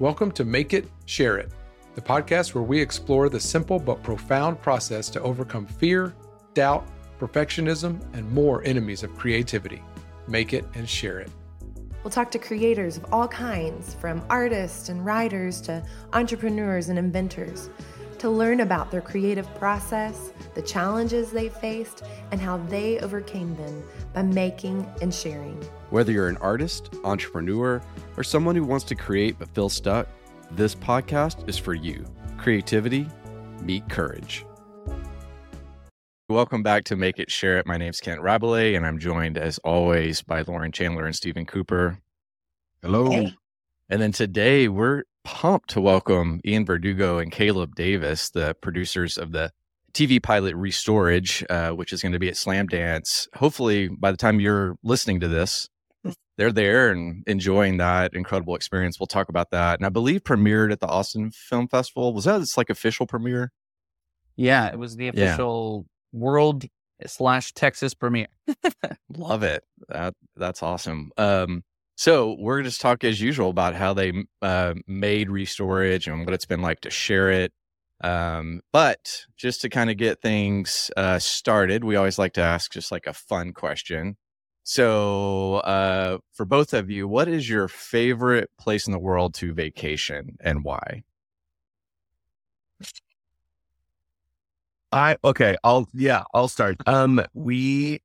Welcome to Make It, Share It, the podcast where we explore the simple but profound process to overcome fear, doubt, perfectionism, and more enemies of creativity. Make it and share it. We'll talk to creators of all kinds, from artists and writers to entrepreneurs and inventors, to learn about their creative process, the challenges they faced, and how they overcame them by making and sharing. Whether you're an artist, entrepreneur, or someone who wants to create but feels stuck, this podcast is for you. Creativity, meet courage. Welcome back to Make It Share It. My name's Kent Rabelais, and I'm joined as always by Lauren Chandler and Stephen Cooper. Hello. Hey. And then today we're pumped to welcome Ean Verdugo and Caleb Davis, the producers of the TV pilot Restorage, uh, which is going to be at Slamdance. Hopefully, by the time you're listening to this, they're there and enjoying that incredible experience. We'll talk about that. And I believe premiered at the Austin Film Festival. Was that its like official premiere? Yeah, it was the Yeah. official world slash Texas premiere. Love it. That that's awesome. Um, so we're just talk as usual about how they uh, made Restorage and what it's been like to share it. Um, but just to kind of get things uh, started, we always like to ask just like a fun question. So, uh, for both of you, what is your favorite place in the world to vacation and why? I okay, I'll yeah, I'll start. Um we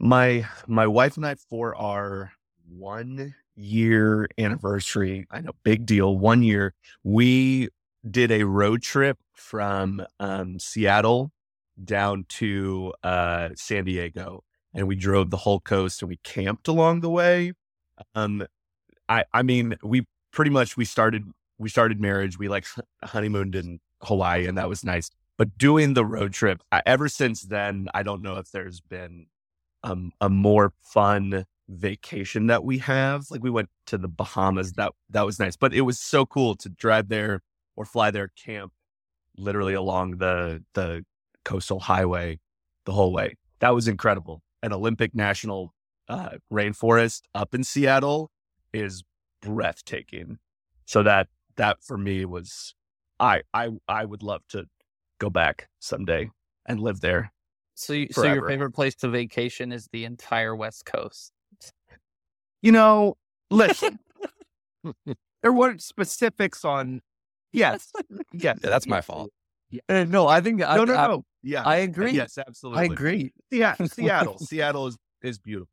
my my wife and I for our 1 year anniversary, I know big deal, 1 year, we did a road trip from um Seattle down to uh San Diego and we drove the whole coast and we camped along the way. Um I I mean, we pretty much we started we started marriage, we like honeymooned in Hawaii and that was nice but doing the road trip I, ever since then i don't know if there's been um, a more fun vacation that we have like we went to the bahamas that that was nice but it was so cool to drive there or fly there camp literally along the the coastal highway the whole way that was incredible an olympic national uh, rainforest up in seattle is breathtaking so that that for me was i i i would love to go back someday and live there. So, you, so your favorite place to vacation is the entire West Coast. You know, listen, there weren't specifics on. Yes, yes, Yeah, that's my fault. Uh, no, I think I, No, no, I, no. Yeah, I agree. Yes, absolutely. I agree. Yeah, Seattle. Seattle is is beautiful.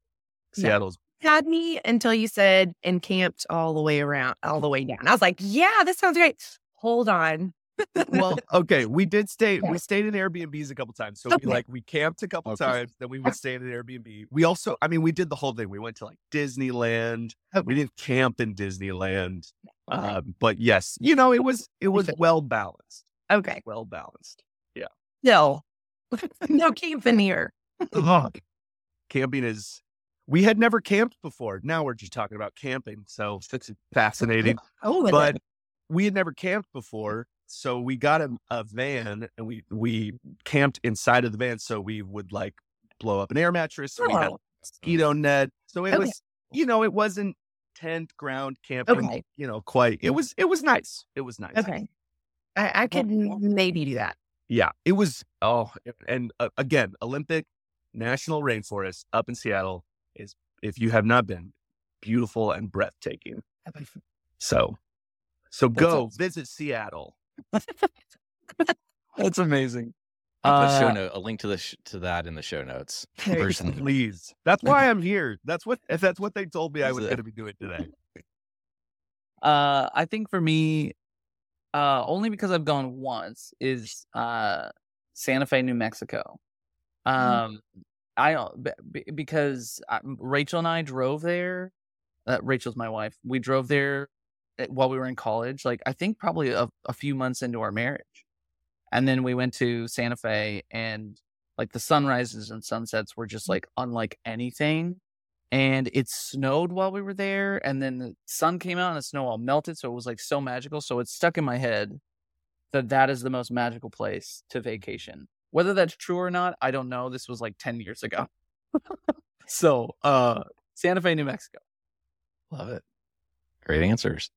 Yeah. Seattle's had me until you said and camped all the way around, all the way down. I was like, yeah, this sounds great. Hold on. well, okay. We did stay. Yeah. We stayed in Airbnbs a couple times. So Okay. we like we camped a couple Okay. times. Then we would stay in an Airbnb. We also, I mean, we did the whole thing. We went to like Disneyland. We didn't camp in Disneyland. Um, but yes, you know, it was it was well balanced. Okay. Well balanced. Yeah. No. no camping here. Camping is. We had never camped before. Now we're just talking about camping. So it's fascinating. Oh, but we had never camped before so we got a, a van and we we camped inside of the van so we would like blow up an air mattress we had Oh. mosquito net so it Okay. was you know it wasn't tent ground camping Okay. you know quite it was it was nice it was nice okay. I, I could maybe do that. yeah it was oh and uh, again olympic national rainforest up in seattle is if you have not been beautiful and breathtaking so so That's go awesome. visit seattle That's amazing. I'll put show Uh, note, a link to the sh- to that in the show notes. Personally. Please. That's why I'm here. That's what if that's what they told me I was going to be doing today. Uh, I think for me, uh, only because I've gone once is uh Santa Fe, New Mexico. Um, I don't be- be- because I, Rachel and I drove there. Uh, Rachel's my wife. We drove there uh, while we were in college. Like I think probably a, a few months into our marriage, and then we went to Santa Fe and like the sunrises and sunsets were just like unlike anything and it snowed while we were there and then the sun came out and the snow all melted so it was like so magical so it's stuck in my head that that is the most magical place to vacation whether that's true or not i don't know this was like 10 years ago so uh santa fe new mexico Love it. Great answers.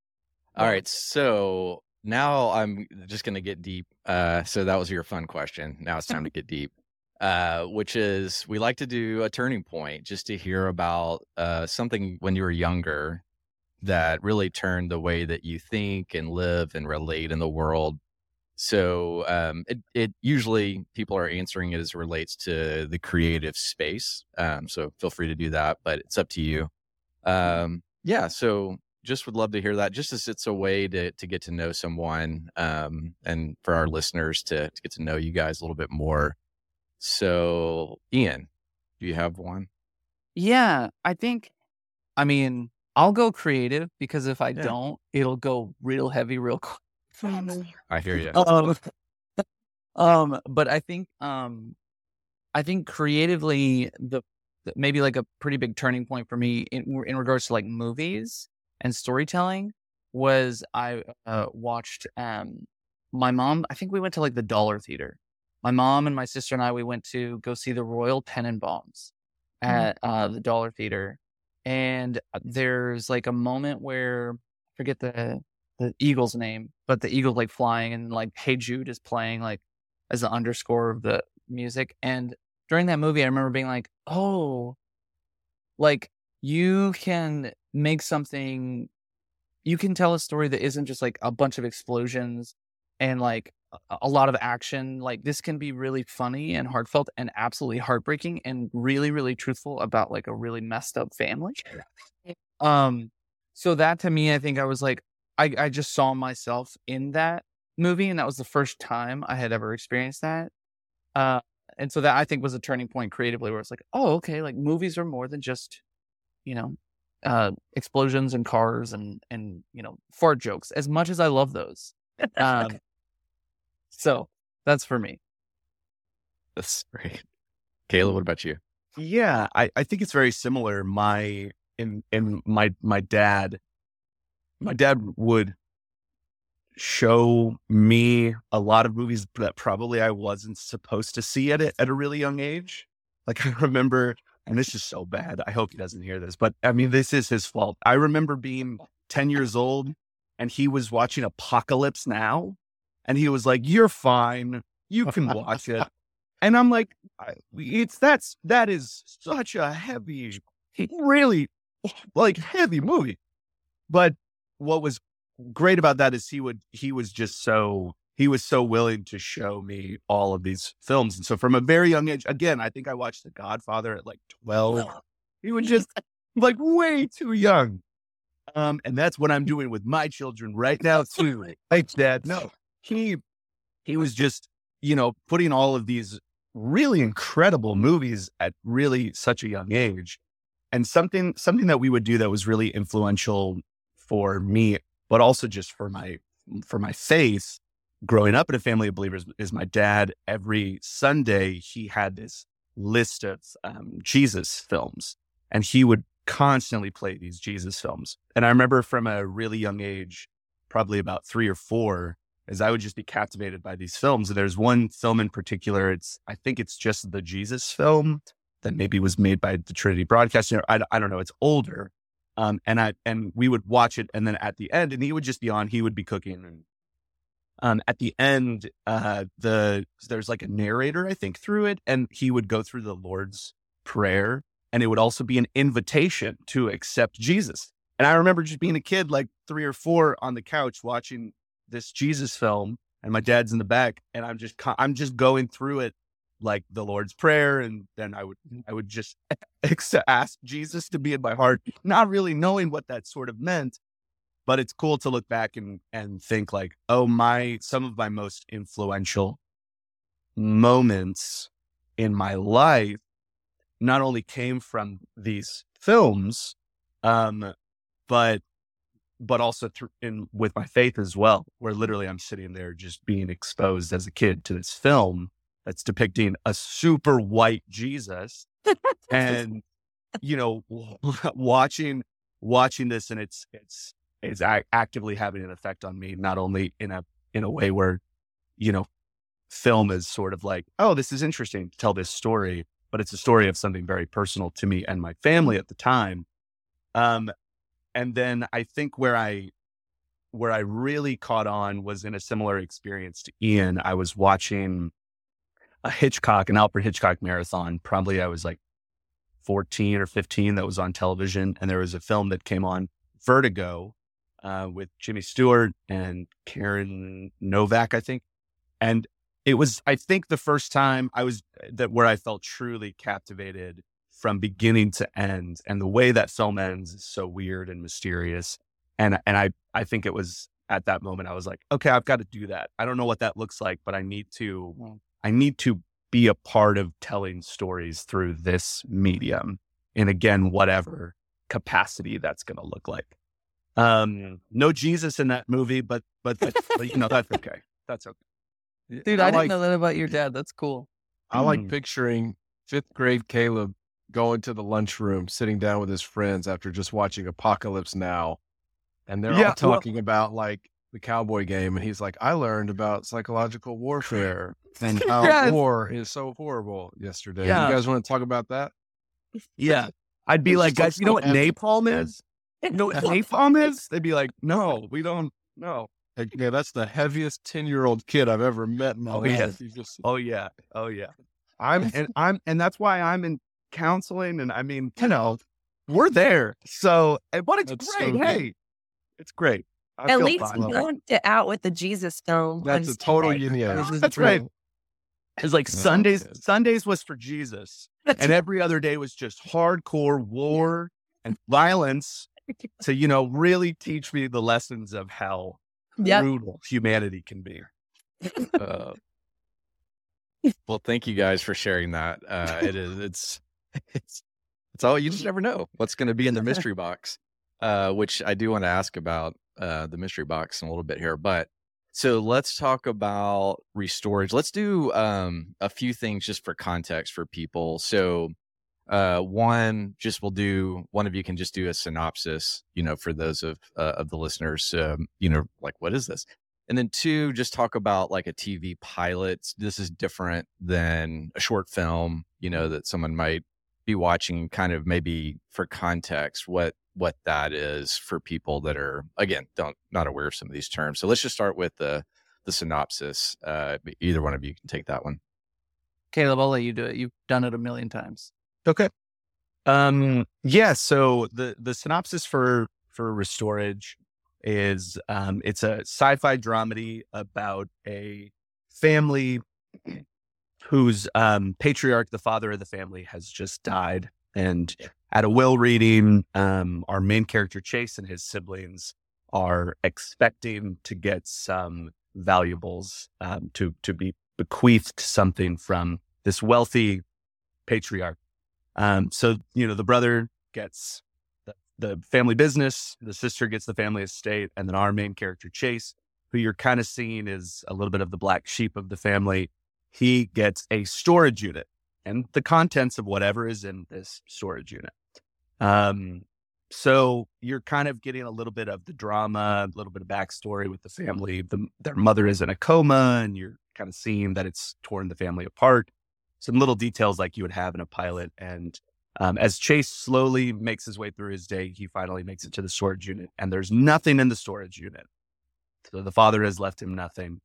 All right. So now I'm just going to get deep. Uh, so that was your fun question. Now it's time to get deep, uh, which is we like to do a turning point just to hear about uh, something when you were younger that really turned the way that you think and live and relate in the world. So um, it, it usually people are answering it as it relates to the creative space. Um, so feel free to do that, but it's up to you. Um, yeah. So just would love to hear that just as it's a way to to get to know someone um, and for our listeners to, to get to know you guys a little bit more so ean do you have one Yeah, I think. I mean, I'll go creative because if I Yeah. don't, it'll go real heavy real quick. i hear you um, um, but I think, um, I think creatively, the the- maybe like a pretty big turning point for me in in regards to like movies and storytelling was I uh, watched um my mom. I think we went to like the Dollar Theater. My mom and my sister and I we went to go see the Royal Tenenbaums at uh, the Dollar Theater, and uh, there's like a moment where I forget the the eagle's name, but the Eagle's like flying and like Hey Jude is playing like as the underscore of the music. And during that movie, I remember being like, oh, like you can make something, you can tell a story that isn't just like a bunch of explosions and like a- lot of action. Like this can be really funny and heartfelt and absolutely heartbreaking and really, really truthful about like a really messed up family. Um, so that to me, I think I was like, I, I just saw myself in that movie, and that was the first time I had ever experienced that. Uh, and so that I think was a turning point creatively, where it's like, oh, okay, like movies are more than just, you know, uh, explosions and cars and and you know fart jokes. As much as I love those, um, so that's for me. that's great caleb what about you Yeah, I, I think it's very similar. My in in my my dad, my dad would show me a lot of movies that probably I wasn't supposed to see at it at a really young age. Like I remember, and this is so bad. I hope he doesn't hear this, but I mean, this is his fault. I remember being 10 years old and he was watching Apocalypse Now and he was like, You're fine. You can watch it. And I'm like, it's that's that is such a heavy, really like heavy movie. But what was great about that is he would he was just so he was so willing to show me all of these films. And so from a very young age, again, I think I watched The Godfather at like 12. He was just like way too young. Um, and that's what I'm doing with my children right now too. Like dad, no. He he was just, you know, putting all of these really incredible movies at really such a young age. And something something that we would do that was really influential for me, but also just for my for my faith growing up in a family of believers is my dad every Sunday he had this list of um, Jesus films and he would constantly play these Jesus films. And I remember from a really young age, probably about three or four, is I would just be captivated by these films. There's one film in particular. It's I think it's just the Jesus film that maybe was made by the Trinity Broadcasting. I, I don't know. It's older. Um, and I and we would watch it, and then at the end, and he would just be on. He would be cooking, and um, at the end, uh, the there's like a narrator, I think, through it, and he would go through the Lord's prayer, and it would also be an invitation to accept Jesus. And I remember just being a kid, like three or four, on the couch watching this Jesus film, and my dad's in the back, and I'm just I'm just going through it like the Lord's prayer, and then I would I would just ask Jesus to be in my heart, not really knowing what that sort of meant. But it's cool to look back and and think like, oh my, some of my most influential moments in my life not only came from these films, um, but but also through in with my faith as well, where literally I'm sitting there just being exposed as a kid to this film that's depicting a super white Jesus, and you know, watching watching this, and it's it's it's ac- actively having an effect on me, not only in a in a way where you know, film is sort of like, oh, this is interesting to tell this story, but it's a story of something very personal to me and my family at the time. Um, and then I think where I where I really caught on was in a similar experience to Ean. I was watching a Hitchcock, an Alfred Hitchcock marathon. Probably I was like 14 or 15 that was on television. And there was a film that came on, Vertigo, uh, with Jimmy Stewart and Karen Novak, I think. And it was, I think, the first time I was that where I felt truly captivated from beginning to end. And the way that film ends is so weird and mysterious. And and I I think it was at that moment I was like, okay, I've got to do that. I don't know what that looks like, but I need to Mm. I need to be a part of telling stories through this medium. And again, whatever capacity that's going to look like. Um, no Jesus in that movie, but but, but, but you know that's okay. That's okay. Dude, I, I didn't like know that about your dad. That's cool. I like Mm. picturing fifth grade Caleb going to the lunchroom, sitting down with his friends after just watching Apocalypse Now, and they're Yeah, all well- talking about like the cowboy game, and he's like, "I learned about psychological warfare and how oh, Yes. war is so horrible yesterday." Yeah. You guys want to talk about that? Yeah. I'd be It's like, guys, you know what napalm is? You know what napalm is? They'd be like, no, we don't know. Yeah, that's the heaviest ten-year-old kid I've ever met in my Oh, life. yeah. Just Oh yeah. Oh yeah. I'm and I'm and that's why I'm in counseling and I mean, you know, we're there. So and but it's That's great. good. hey. It's great. I At least fine. you lumped it out with the Jesus film. that's a total Sunday. yin yang. That's true. right. It's like Yeah, Sundays okay. Sundays was for Jesus. And every other day was just hardcore war and violence to, you know, really teach me the lessons of how Yep. brutal humanity can be. Uh, well, thank you guys for sharing that. Uh, it is it's it's it's all you just never know what's going to be in the mystery box. Uh, which I do want to ask about uh, the mystery box in a little bit here, but so let's talk about restorage. Let's do um, a few things just for context for people. So uh, one, just we'll do one of you can just do a synopsis, you know, for those of uh, of the listeners, um, you know, like what is this? And then two, just talk about like a TV pilot. This is different than a short film, you know, that someone might be watching kind of maybe for context what what that is for people that are again don't not aware of some of these terms. So let's just start with the the synopsis. Uh either one of you can take that one. Caleb, I'll let you do it. You've done it a million times. Okay. Um yeah, so the the synopsis for for Restorage is um it's a sci-fi dramedy about a family whose um patriarch, the father of the family, has just died. And at a will reading, um our main character Chase and his siblings are expecting to get some valuables um to to be bequeathed something from this wealthy patriarch. Um, so you know, the brother gets the, the family business, the sister gets the family estate, and then our main character Chase, who you're kind of seeing is a little bit of the black sheep of the family, he gets a storage unit and the contents of whatever is in this storage unit. Um, so you're kind of getting a little bit of the drama, a little bit of backstory with the family. The, their mother is in a coma, and you're kind of seeing that it's torn the family apart some little details like you would have in a pilot. And um, as Chase slowly makes his way through his day, he finally makes it to the storage unit, and there's nothing in the storage unit. So the father has left him nothing.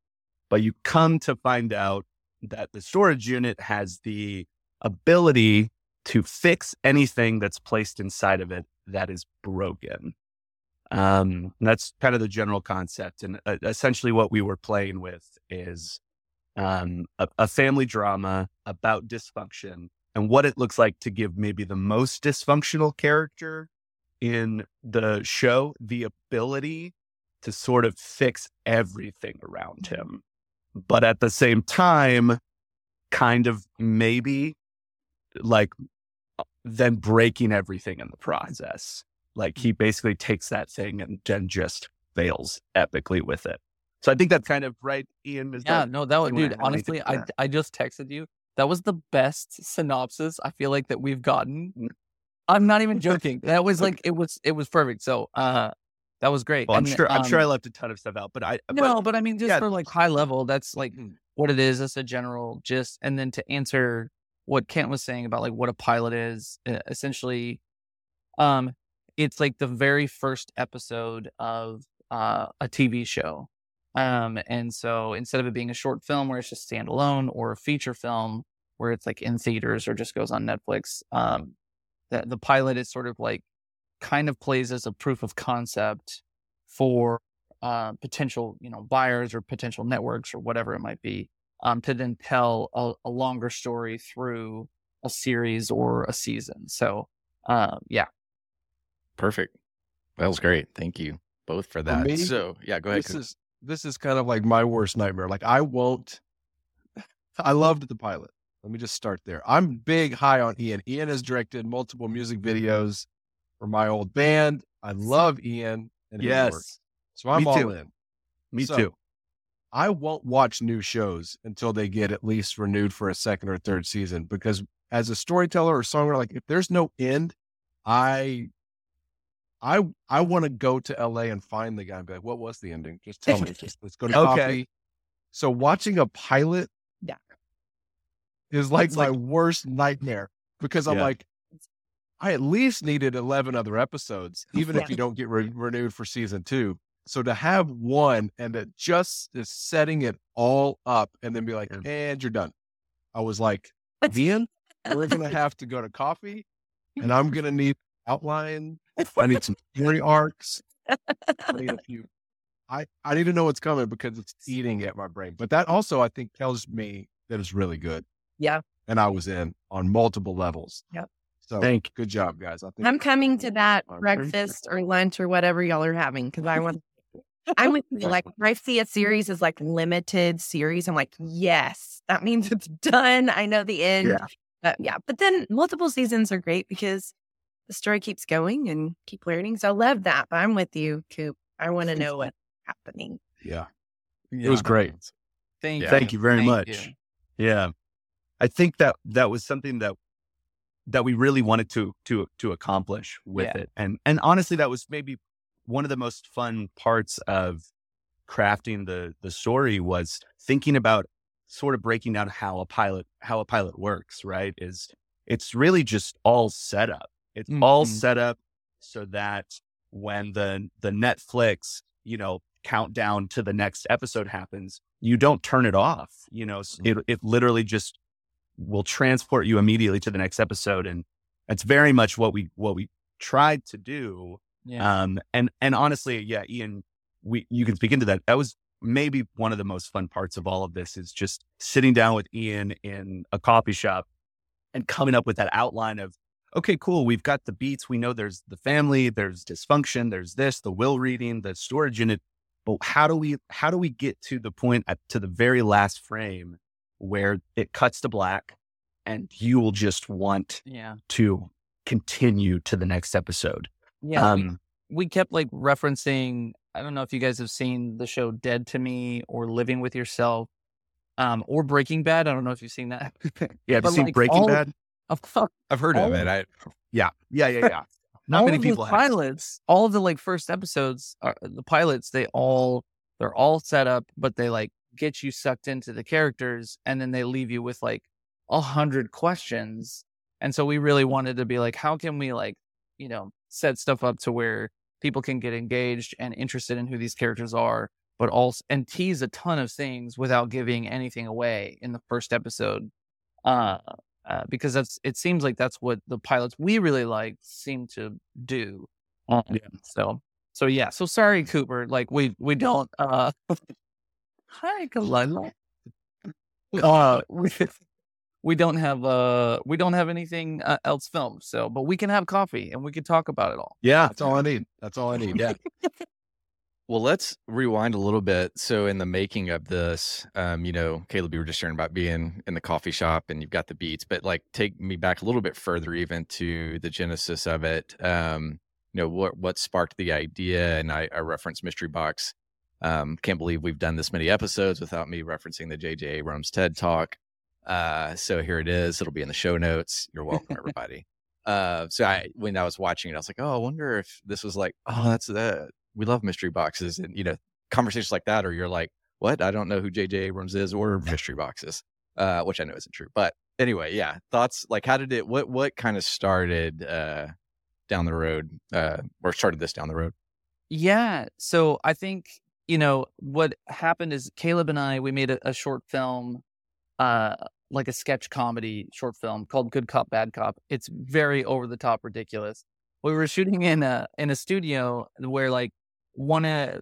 But you come to find out that the storage unit has the ability to fix anything that's placed inside of it that is broken. Um, that's kind of the general concept. And uh, essentially, what we were playing with is um, a, a family drama about dysfunction and what it looks like to give maybe the most dysfunctional character in the show the ability to sort of fix everything around him. But at the same time, kind of maybe like then breaking everything in the process. Like he basically takes that thing and then just fails epically with it. So I think that's kind of right, Ean. Is Yeah, that no, that was dude. Honestly, I? I just texted you. That was the best synopsis I feel like that we've gotten. Mm. I'm not even joking. That was like it was it was perfect. So uh that was great. Well, I'm And, sure. I'm sure I um, left a ton of stuff out, but I No, but I mean, just yeah. for like high level, that's like what it is. That's a general gist. And then to answer what Kent was saying about like what a pilot is, essentially, um, it's like the very first episode of uh, a TV show. Um, and so instead of it being a short film where it's just standalone or a feature film where it's like in theaters or just goes on Netflix, um, that the pilot is sort of like kind of plays as a proof of concept for uh, potential, you know, buyers or potential networks or whatever it might be, um, to then tell a, a longer story through a series or a season. So, uh, yeah, Perfect. That was great. Thank you both for that. me, so yeah, go ahead. This is this is kind of like my worst nightmare. Like I won't. I loved the pilot. Let me just start there. I'm big high on Ean. Ean has directed multiple music videos for my old band. I love Ean and his work. Yes. So I'm Me all too. in. Me So, too. I won't watch new shows until they get at least renewed for a second or third season because as a storyteller or songwriter, like if there's no end, I I I want to go to LA and find the guy and be like, what was the ending? Just tell me. Just let's go to Okay. coffee. So watching a pilot Yeah. is like It's my like- worst nightmare because I'm Yeah. like, I at least needed 11 other episodes, even if you don't get re- renewed for season two. So to have one and it just is setting it all up and then be like, and you're done. I was like, Ean, we're going to have to go to coffee and I'm going to need outline. I need some story arcs. I need a few. I, I need to know what's coming because it's eating at my brain. But that also, I think, tells me that it's really good. Yeah. And I was in on multiple levels. Yep. So Thank you. good job, guys. I think I'm coming to that breakfast or lunch or whatever y'all are having because I want. I'm with you. Like, when I see a series is like limited series. I'm like, yes, that means it's done. I know the end. Yeah. But yeah. But then multiple seasons are great because the story keeps going and keep learning. So I love that. But I'm with you, Coop. I want to know what's happening. Yeah. It was great. Thank Yeah. you. Thank you very Thank much. you. Yeah. I think that that was something that that we really wanted to to to accomplish with Yeah. it. And and honestly that was maybe one of the most fun parts of crafting the the story was thinking about sort of breaking down how a pilot how a pilot works, right? Is it's really just all set up. It's all Mhm. set up so that when the the Netflix, you know, countdown to the next episode happens, you don't turn it off. You know, s- it it literally just will transport you immediately to the next episode, and that's very much what we what we tried to do. Yeah. Um, and and honestly, yeah, Ean, we you can speak into that. That was maybe one of the most fun parts of all of this is just sitting down with Ean in a coffee shop and coming up with that outline of okay, cool. We've got the beats. We know there's the family, there's dysfunction, there's this, the will reading, the storage unit. But how do we how do we get to the point at, to the very last frame where it cuts to black and you will just want yeah. to continue to the next episode? Yeah. we- um, we kept like referencing i don't know if you guys have seen the show dead to me or living with yourself um or breaking bad i don't know if you've seen that yeah, have But, you seen like, Breaking Bad? of I've heard of it. I Yeah, yeah, yeah, yeah. Not all many people have. pilots all of the like first episodes are the pilots they all they're all set up but they like get you sucked into the characters and then they leave you with like a hundred questions and so we really wanted to be like how can we like you know set stuff up to where people can get engaged and interested in who these characters are but also and tease a ton of things without giving anything away in the first episode uh uh, because that's it seems like that's what the pilots we really like seem to do. Um, Yeah. So so yeah. So sorry, Cooper. Like we we don't. uh Hi, Kalila. Uh, we, we don't have uh we don't have anything uh, else filmed. So, but we can have coffee and we can talk about it all. Yeah, That's all I need. That's all I need. Yeah. Well, let's rewind a little bit. So, in the making of this, um, you know, Caleb, you were just sharing about being in the coffee shop and you've got the beats, but like take me back a little bit further, even to the genesis of it. Um, you know, what what sparked the idea? And I, I referenced Mystery Box. Um, can't believe we've done this many episodes without me referencing the J.J. Abrams TED Talk. Uh, so here it is. It'll be in the show notes. You're welcome, everybody. uh, so I, when I was watching it, I was like, oh, I wonder if this was like, oh, that's that we love mystery boxes and you know conversations like that or you're like what i don't know who jj abrams is or mystery boxes uh which i know isn't true but anyway yeah thoughts like how did it what what kind of started uh down the road uh or started this down the road Yeah. So I think, you know, what happened is Caleb and I, we made a, a short film, uh, like a sketch comedy short film called Good Cop, Bad Cop. It's very over the top ridiculous. We were shooting in a in a studio where like one of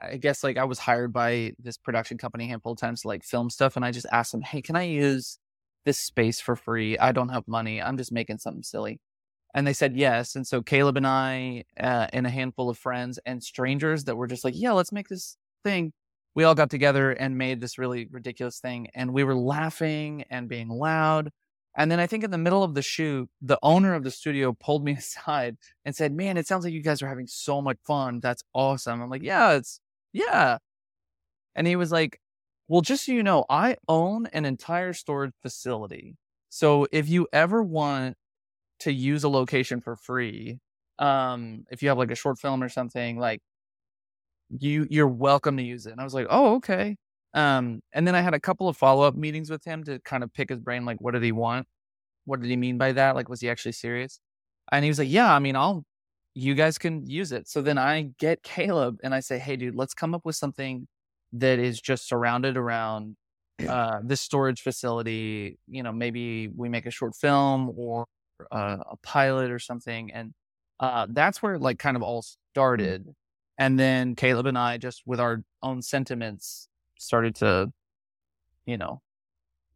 I guess like I was hired by this production company a handful of times to like film stuff and I just asked them, Hey, can I use this space for free? I don't have money. I'm just making something silly. And they said yes. And so Caleb and I, uh, and a handful of friends and strangers that were just like, yeah, let's make this thing. We all got together and made this really ridiculous thing. And we were laughing and being loud. And then I think in the middle of the shoot, the owner of the studio pulled me aside and said, man, it sounds like you guys are having so much fun. That's awesome. I'm like, yeah, it's, yeah. And he was like, well, just so you know, I own an entire storage facility. So if you ever want to use a location for free, um, if you have like a short film or something, like you you're welcome to use it. And I was like, oh, okay. Um, and then I had a couple of follow up meetings with him to kind of pick his brain, like, what did he want? What did he mean by that? Like, was he actually serious? And he was like, yeah, I mean, I'll, you guys can use it. So then I get Caleb and I say, hey, dude, let's come up with something that is just surrounded around uh, this storage facility. You know, maybe we make a short film or uh, a pilot or something. And uh, that's where like kind of all started. And then Caleb and I just with our own sentiments started to, you know,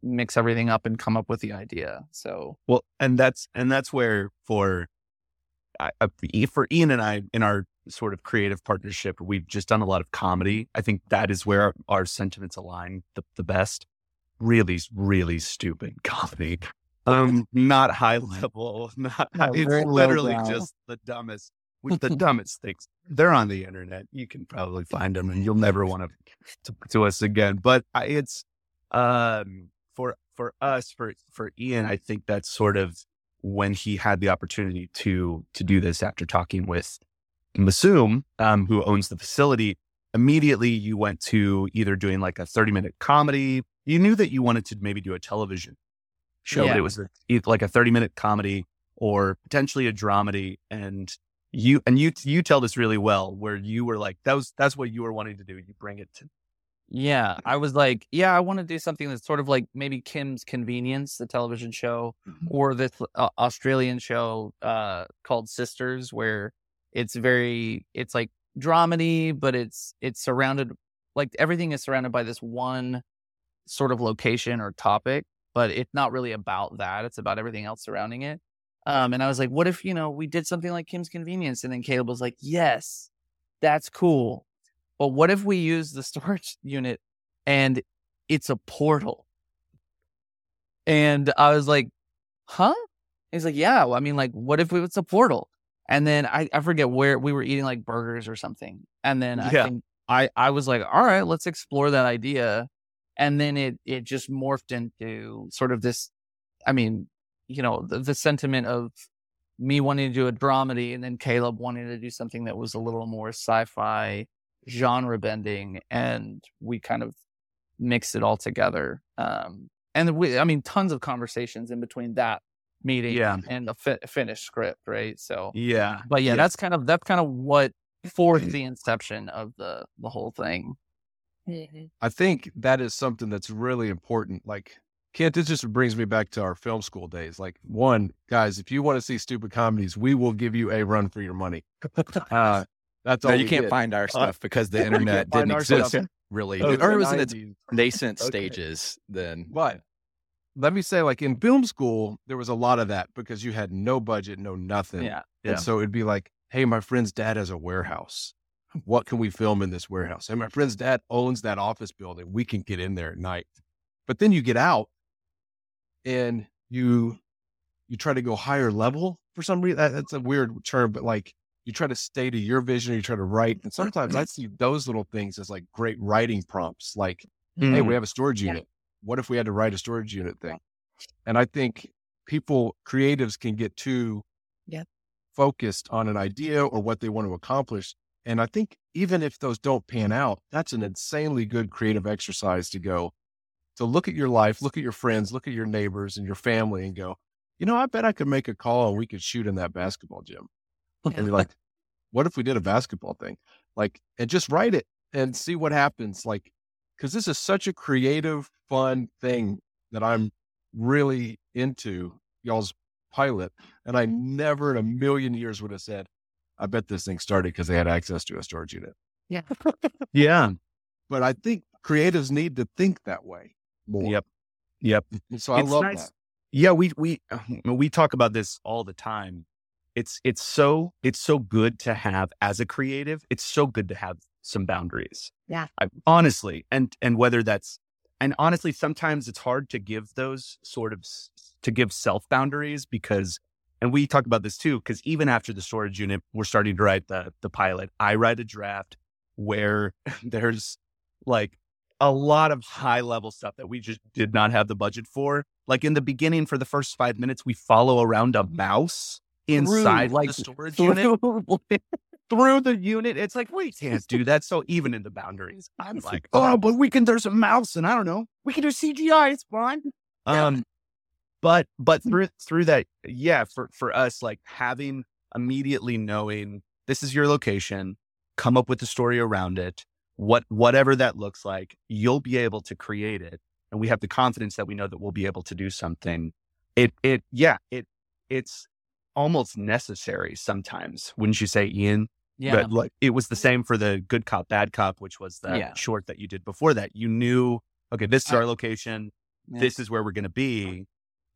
mix everything up and come up with the idea. So Well, and that's and that's where for I- uh, for Ean and I in our sort of creative partnership, we've just done a lot of comedy. I think that is where our, our sentiments align the, the best. Really, really stupid comedy. Um, not high level. Not No, it's literally just the dumbest, with the dumbest things. They're on the internet. You can probably find them, and you'll never want to to, to us again. But I, it's um for for us for for Ean. I think that's sort of when he had the opportunity to to do this after talking with Masoom, um, who owns the facility. Immediately, you went to either doing like a thirty minute comedy. You knew that you wanted to maybe do a television show, but it was like a 30 minute comedy or potentially a dramedy. And you, and you, you tell this really well where you were like, that was, that's what you were wanting to do. You bring it to, Yeah, I was like, yeah, I want to do something that's sort of like maybe Kim's Convenience, the television show, or this uh, Australian show uh, called Sisters, where it's very, it's like dramedy, but it's it's surrounded like everything is surrounded by this one sort of location or topic, but it's not really about that. It's about everything else surrounding it. Um, and I was like, what if you know we did something like Kim's Convenience? And then Caleb was like, yes, that's cool. But what if we use the storage unit and it's a portal? And I was like, huh? He's like, yeah. Well, I mean, like, what if it's a portal? And then I, I forget where we were eating like burgers or something. And then I think I, I was like, all right, let's explore that idea. And then it, it just morphed into sort of this, I mean, you know, the, the sentiment of me wanting to do a dramedy and then Caleb wanting to do something that was a little more sci-fi genre bending and we kind of mixed it all together. Um, and we, I mean, tons of conversations in between that meeting Yeah. and the fi- finished script, right? So, yeah. but yeah, Yeah. that's kind of that's kind of what forced the inception of the the whole thing. I think that is something that's really important. Like, Kent, this just brings me back to our film school days. Like, one, guys, if you want to see stupid comedies, we will give you a run for your money. Uh, that's all No, you can't did. find our stuff because the internet didn't exist stuff. really, Those or it was in its 90s. nascent Okay. stages then. But let me say, like in film school, there was a lot of that because you had no budget, no nothing. Yeah. Yeah. And so it'd be like, hey, my friend's dad has a warehouse. What can we film in this warehouse? And my friend's dad owns that office building. We can get in there at night. But then you get out and you you try to go higher level for some reason. That, that's a weird term, but like you try to stay to your vision or you try to write. And sometimes I mm-hmm. see those little things as like great writing prompts. Like, hey, we mm. have a storage Yeah. unit. What if we had to write a storage unit thing? And I think people, creatives can get too Yep. focused on an idea or what they want to accomplish. And I think even if those don't pan out, that's an insanely good creative exercise to go to look at your life, look at your friends, look at your neighbors and your family and go, you know, I bet I could make a call and we could shoot in that basketball gym. And you're like, what if we did a basketball thing? Like, and just write it and see what happens. Like, because this is such a creative, fun thing that I'm really into y'all's pilot. And I mm-hmm. never in a million years would have said, I bet this thing started because they had access to a storage unit. Yeah. Yeah. But I think creatives need to think that way more. Yep. Yep. And so I It's love nice. that. Yeah, we we we talk about this all the time. It's it's so it's so good to have as a creative. It's so good to have some boundaries. Yeah. I, honestly, and and whether that's and honestly, sometimes it's hard to give those sort of to give self boundaries because, and we talk about this too, because even after the storage unit, we're starting to write the the pilot. I write a draft where there's like a lot of high level stuff that we just did not have the budget for. Like in the beginning, for the first five minutes, we follow around a mouse inside like, the storage unit through the unit. It's like we can't do that. So even in the boundaries, I'm like, oh, but we can. There's a mouse, and I don't know. We can do CGI. It's fine. Um, but but mm. through through that, yeah, for for us, like having immediately knowing this is your location, come up with the story around it. What whatever that looks like, you'll be able to create it, and we have the confidence that we know that we'll be able to do something. It it yeah it it's almost necessary sometimes, wouldn't you say, Ean? Yeah. But like it was the same for the good cop, bad cop, which was the Yeah. short that you did before that. You knew, okay, this is our location. Yeah. This is where we're going to be.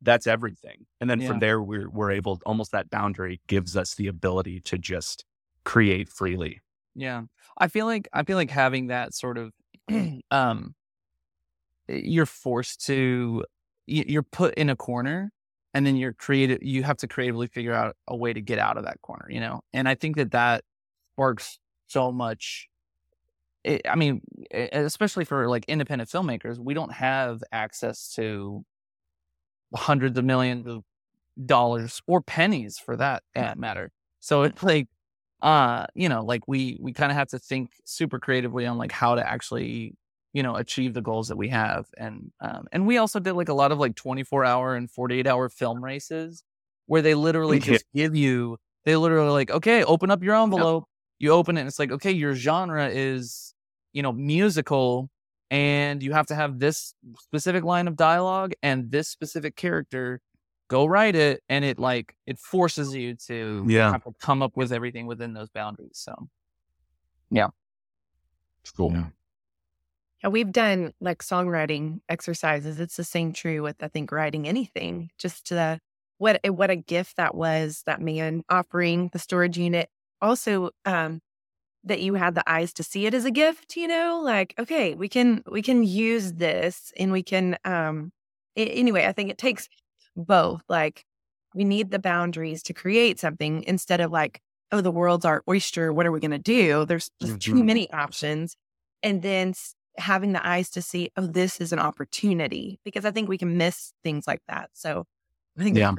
That's everything. And then Yeah. from there, we're, we're able, almost that boundary gives us the ability to just create freely. Yeah. I feel like I feel like having that sort of um you're forced to you're put in a corner and then you're creative you have to creatively figure out a way to get out of that corner, you know. And I think that that sparks so much it, I mean, especially for like independent filmmakers, we don't have access to hundreds of millions of dollars or pennies for that matter. So it's like uh you know like we we kind of have to think super creatively on like how to actually you know achieve the goals that we have and um and we also did like a lot of like 24 hour and 48 hour film races where they literally Yeah. just give you they literally like okay open up your envelope you open it and it's like okay your genre is you know musical and you have to have this specific line of dialogue and this specific character go write it and it like it forces you to Yeah. have to come up with everything within those boundaries so yeah. It's cool. Yeah. Yeah, we've done like songwriting exercises. It's the same true with I think writing anything. Just uh what what a gift that was that man offering the storage unit. Also, um, that you had the eyes to see it as a gift. You know, like okay, we can we can use this and we can. um a- Anyway, I think it takes both. Like we need the boundaries to create something instead of like oh the world's our oyster. What are we going to do? There's just too Mhm. many options and then having the eyes to see, oh, this is an opportunity because I think we can miss things like that. So I think, Yeah.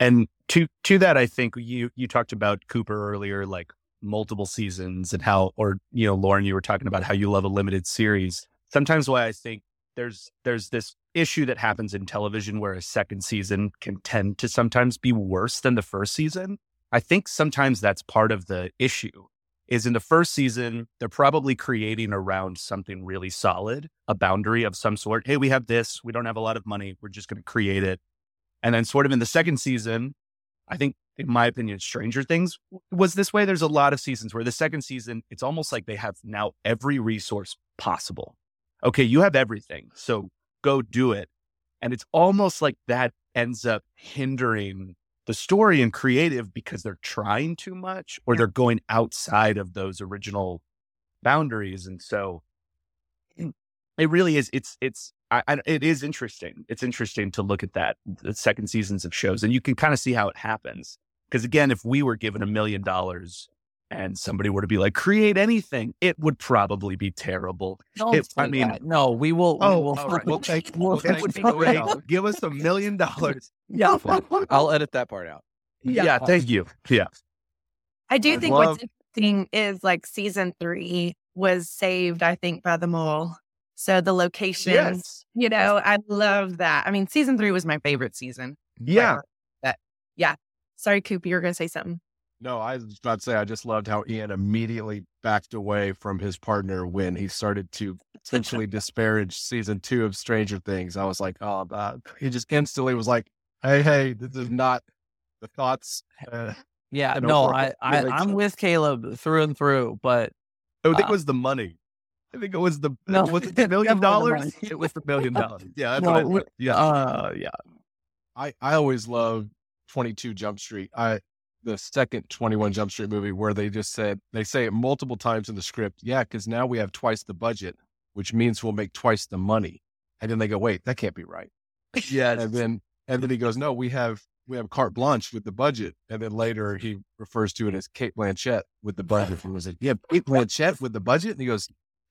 And to to that, I think you you talked about Cooper earlier, like multiple seasons and how, or you know, Lauren, you were talking about how you love a limited series. Sometimes why I think there's there's this issue that happens in television where a second season can tend to sometimes be worse than the first season. I think sometimes that's part of the issue. Is in the first season, they're probably creating around something really solid, a boundary of some sort. Hey, we have this. We don't have a lot of money. We're just going to create it. And then, sort of in the second season, I think, in my opinion, Stranger Things was this way. There's a lot of seasons where the second season, it's almost like they have now every resource possible. Okay, you have everything. So go do it. And it's almost like that ends up hindering the story and creative because they're trying too much or they're going outside of those original boundaries. And so it really is, it's, it's, I, I, it is interesting. It's interesting to look at that, the second seasons of shows, and you can kind of see how it happens. Because again, if we were given a million dollars and somebody were to be like, create anything, it would probably be terrible. Don't It- I say mean- that. no we will we Oh, will all right. We'll take, we'll we'll take take it million out. dollars. Give us a million dollars. yeah. I'll edit that part out. Yeah. thank you. Yeah. I do I think love- what's interesting is like season three was saved, I think, by the mole. So the location, Yes. you know, I love that. I mean, season three was my favorite season. Yeah. That, yeah. Sorry, Coop, you were going to say something. No, I was about to say I just loved how Ean immediately backed away from his partner when he started to essentially disparage season two of Stranger Things. I was like, oh, uh, he just instantly was like, hey, hey, this is not the thoughts. Uh, Yeah, no, I, I, I'm with Caleb through and through, but I think Uh, it was the money. I think it was the No, was it the million dollars. It was the million dollars. Yeah, that's No, what I yeah. uh, yeah, I, I always loved 22 Jump Street. I the second 21 Jump Street movie where they just said they say it multiple times in the script. Yeah, because now we have twice the budget, which means we'll make twice the money. And then they go, wait, that can't be right. yeah, And then and then he goes, no, we have we have carte blanche with the budget. And then later he refers to it as Cate Blanchett with the budget. And he was like, yeah, Cate Blanchett with the budget. And he goes,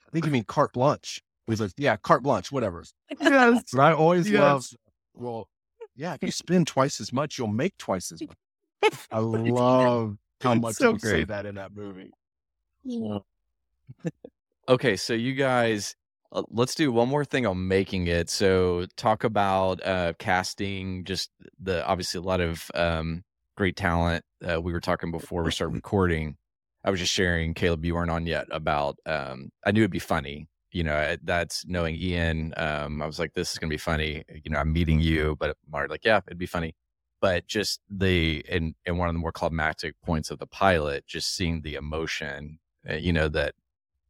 I think you mean carte blanche. He's like, yeah, carte blanche, whatever. yes. But I always Yes. love, well, yeah, if you spend twice as much, you'll make twice as much. I love how much So we say that in that movie. Okay, so you guys, uh, let's do one more thing on making it. So talk about uh, casting. Just the obviously a lot of um, great talent. Uh, we were talking before we started recording. I was just sharing, Caleb, you weren't on yet about. Um, I knew it'd be funny. You know, that's knowing Ean. Um, I was like, this is gonna be funny. You know, I'm meeting you, but Mark, like, yeah, it'd be funny. But just the and and one of the more climactic points of the pilot, just seeing the emotion. Uh, you know that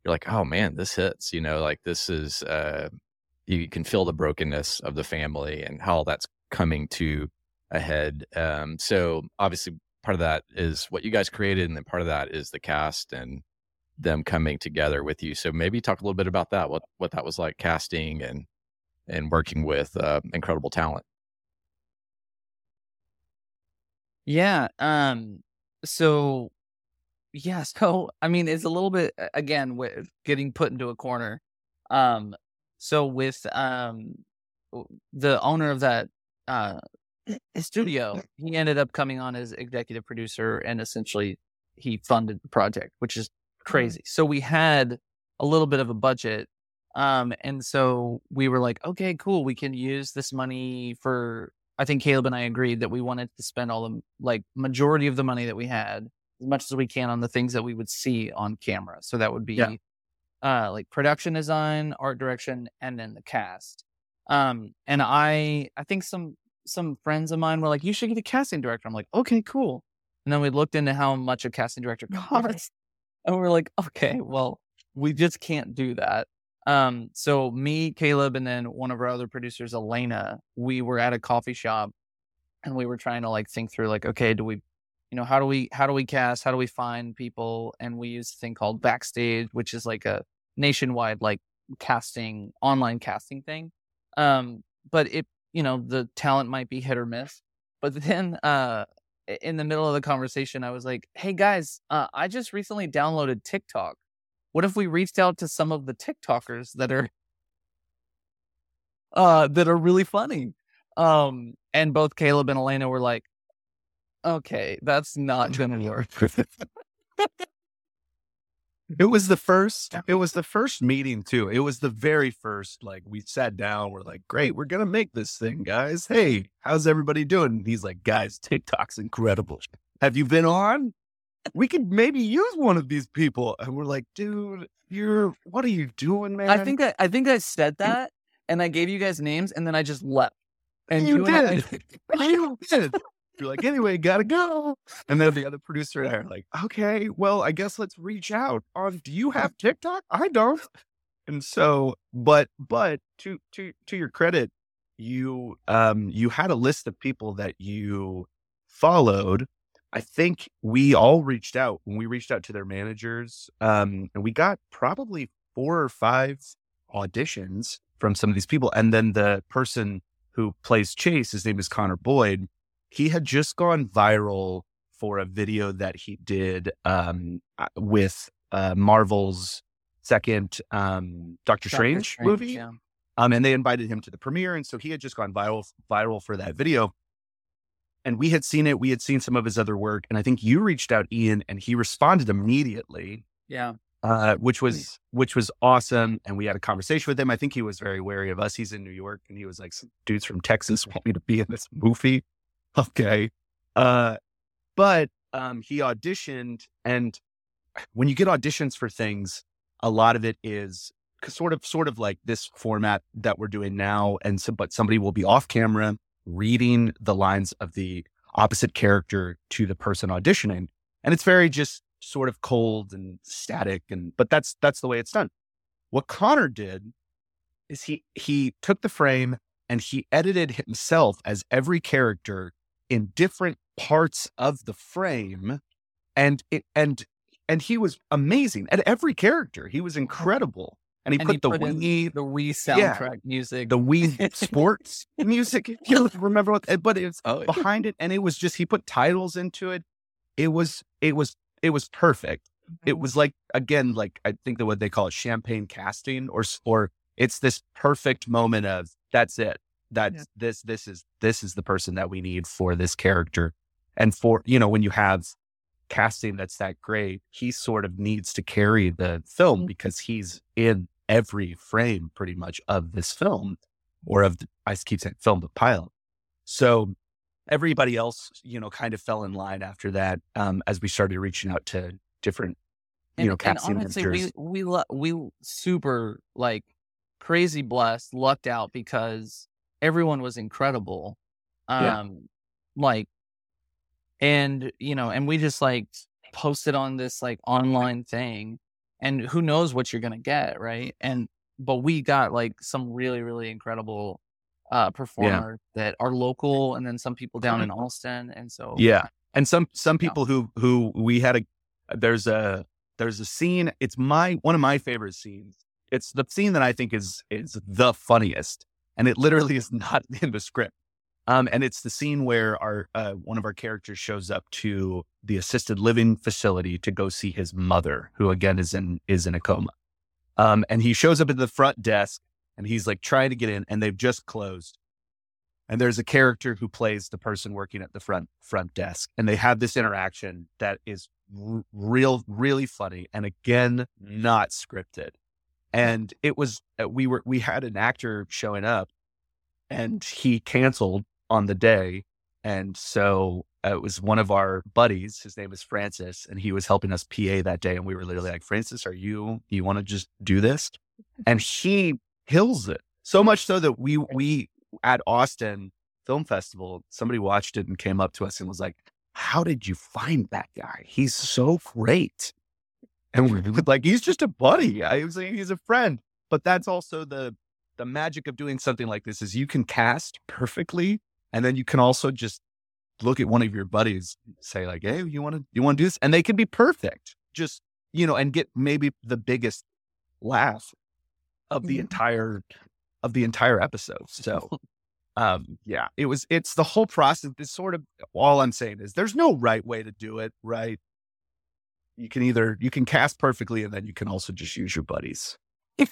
you're like, oh man, this hits. You know, like this is uh you can feel the brokenness of the family and how that's coming to a head. Um, so obviously part of that is what you guys created, and then part of that is the cast and them coming together with you. So maybe talk a little bit about that, what what that was like casting and and working with uh, incredible talent. yeah. Um, so yeah, so I mean, it's a little bit again with getting put into a corner. Um, so with um the owner of that uh studio, he ended up coming on as executive producer, and essentially he funded the project, which is crazy. So we had a little bit of a budget. Um, and so we were like, okay, cool. We can use this money for, I think Caleb and I agreed that we wanted to spend all the like majority of the money that we had as much as we can on the things that we would see on camera. So that would be, Yeah. uh, like production design, art direction, and then the cast. Um, and I, I think some, some friends of mine were like, you should get a casting director. I'm like, okay, cool. And then we looked into how much a casting director costs. And we're like, okay, well, we just can't do that. Um, so me, Caleb, and then one of our other producers, Elena, we were at a coffee shop and we were trying to like think through like, okay, do we, you know, how do we, how do we cast? How do we find people? And we use a thing called Backstage, which is like a nationwide, like casting, online casting thing. Um, but it, you know, the talent might be hit or miss. But then, uh, in the middle of the conversation, I was like, "Hey guys, uh, I just recently downloaded TikTok. What if we reached out to some of the TikTokers that are, uh, that are really funny?" Um, and both Caleb and Elena were like, "Okay, that's not gonna work." It was the first. It was the first meeting too. It was the very first. Like we sat down. We're like, "Great, we're gonna make this thing, guys. Hey, how's everybody doing?" And he's like, "Guys, TikTok's incredible. Have you been on? We could maybe use one of these people." And we're like, "Dude, you're what are you doing, man?" I think I, I think I said that, and I gave you guys names, and then I just left. And you and I- did. you did. You're like, anyway, gotta go. And then the other producer and I are like, okay, well, I guess let's reach out. On, do you have TikTok? I don't. And so, but but to to to your credit, you um you had a list of people that you followed. I think we all reached out when we reached out to their managers, um, and we got probably four or five auditions from some of these people. And then the person who plays Chase, his name is Connor Boyd. He had just gone viral for a video that he did um, uh, with uh, Marvel's second um, Doctor, Strange, movie. yeah. Um, and they invited him to the premiere, and so he had just gone viral viral for that video. And we had seen it. We had seen some of his other work, and I think you reached out, Ean, and he responded immediately Yeah. uh, which was which was awesome. And we had a conversation with him. I think he was very wary of us. He's in New York, and he was like, "Some dudes from Texas want me to be in this movie." Okay, uh, but um, he auditioned, and when you get auditions for things, a lot of it is sort of sort of like this format that we're doing now, and so but somebody will be off camera reading the lines of the opposite character to the person auditioning, and it's very just sort of cold and static, and but that's that's the way it's done. What Connor did is he he took the frame and he edited himself as every character in different parts of the frame and it and and he was amazing at every character. He was incredible. And he and put he the put Wii the Wii Yeah. soundtrack music. the Wii sports music. If you remember what but it's Oh, behind it and it was just he put titles into it. It was it was it was perfect. It mm-hmm. was like again like i think the what they call it champagne casting or or it's this perfect moment of that's it that's Yeah. this this is this is the person that we need for this character and for you know when you have casting that's that great he sort of needs to carry the film Mhm. because he's in every frame pretty much of this film or of the, i keep saying film but pilot so everybody else you know kind of fell in line after that um as we started reaching out to different you and, know and casting honestly, managers. we we lu- we super like crazy blessed, lucked out because everyone was incredible. Um, Yeah. like, and you know, and we just like posted on this like online thing, and who knows what you're gonna get, right? And but we got like some really really incredible uh performers that are local, and then some people down in Austin, and so Yeah. And some some Yeah. people who who we had a there's a there's a scene, it's my one of my favorite scenes. It's the scene that I think is is the funniest. And it literally is not in the script. Um, and it's the scene where our uh, one of our characters shows up to the assisted living facility to go see his mother, who again is in is in a coma. Um, and he shows up at the front desk and he's like trying to get in, and they've just closed and there's a character who plays the person working at the front front desk and they have this interaction that is r- real really funny and again not scripted and it was uh, we were we had an actor showing up and he canceled on the day and so uh, it was one of our buddies his name is francis and he was helping us pa that day and we were literally like francis are you you want to just do this and he kills it so much so that we we at Austin Film Festival, somebody watched it and came up to us and was like, How did you find that guy? He's so great. And we were like, He's just a buddy. I was like, He's a friend. But that's also the the magic of doing something like this is you can cast perfectly and then you can also just look at one of your buddies say like hey you want to you want to do this? And they can be perfect. Just you know and get maybe the biggest laugh of the entire of the entire episode. So um yeah it was it's the whole process it's sort of all i'm saying is there's no right way to do it right you can either you can cast perfectly and then you can also just use your buddies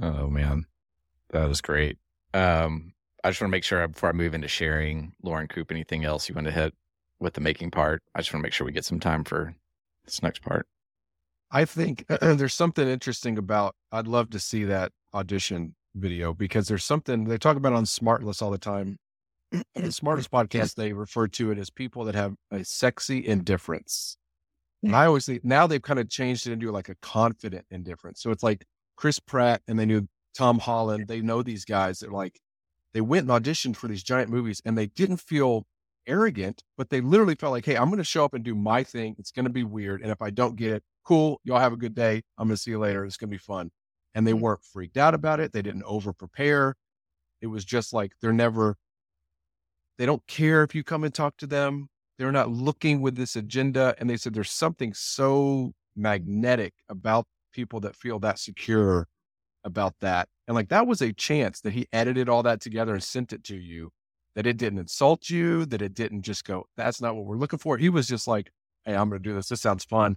Oh man, that was great. Um, I just want to make sure before I move into sharing, Lauren Coop, anything else you want to hit with the making part? I just want to make sure we get some time for this next part. I think there's something interesting about. I'd love to see that audition video because there's something they talk about on Smartless all the time. The Smartless podcast, they refer to it as people that have a sexy indifference. And I always think now they've kind of changed it into like a confident indifference. So it's like Chris Pratt and they knew Tom Holland. They know these guys they're like they went and auditioned for these giant movies and they didn't feel arrogant, but they literally felt like, hey, I'm going to show up and do my thing. It's going to be weird. And if I don't get it, cool. Y'all have a good day. I'm going to see you later. It's going to be fun. And they weren't freaked out about it. They didn't over prepare. It was just like they're never, they don't care if you come and talk to them. They're not looking with this agenda. And they said there's something so magnetic about people that feel that secure about that. And like that was a chance that he edited all that together and sent it to you, that it didn't insult you, that it didn't just go, that's not what we're looking for. He was just like, hey, I'm going to do this. This sounds fun.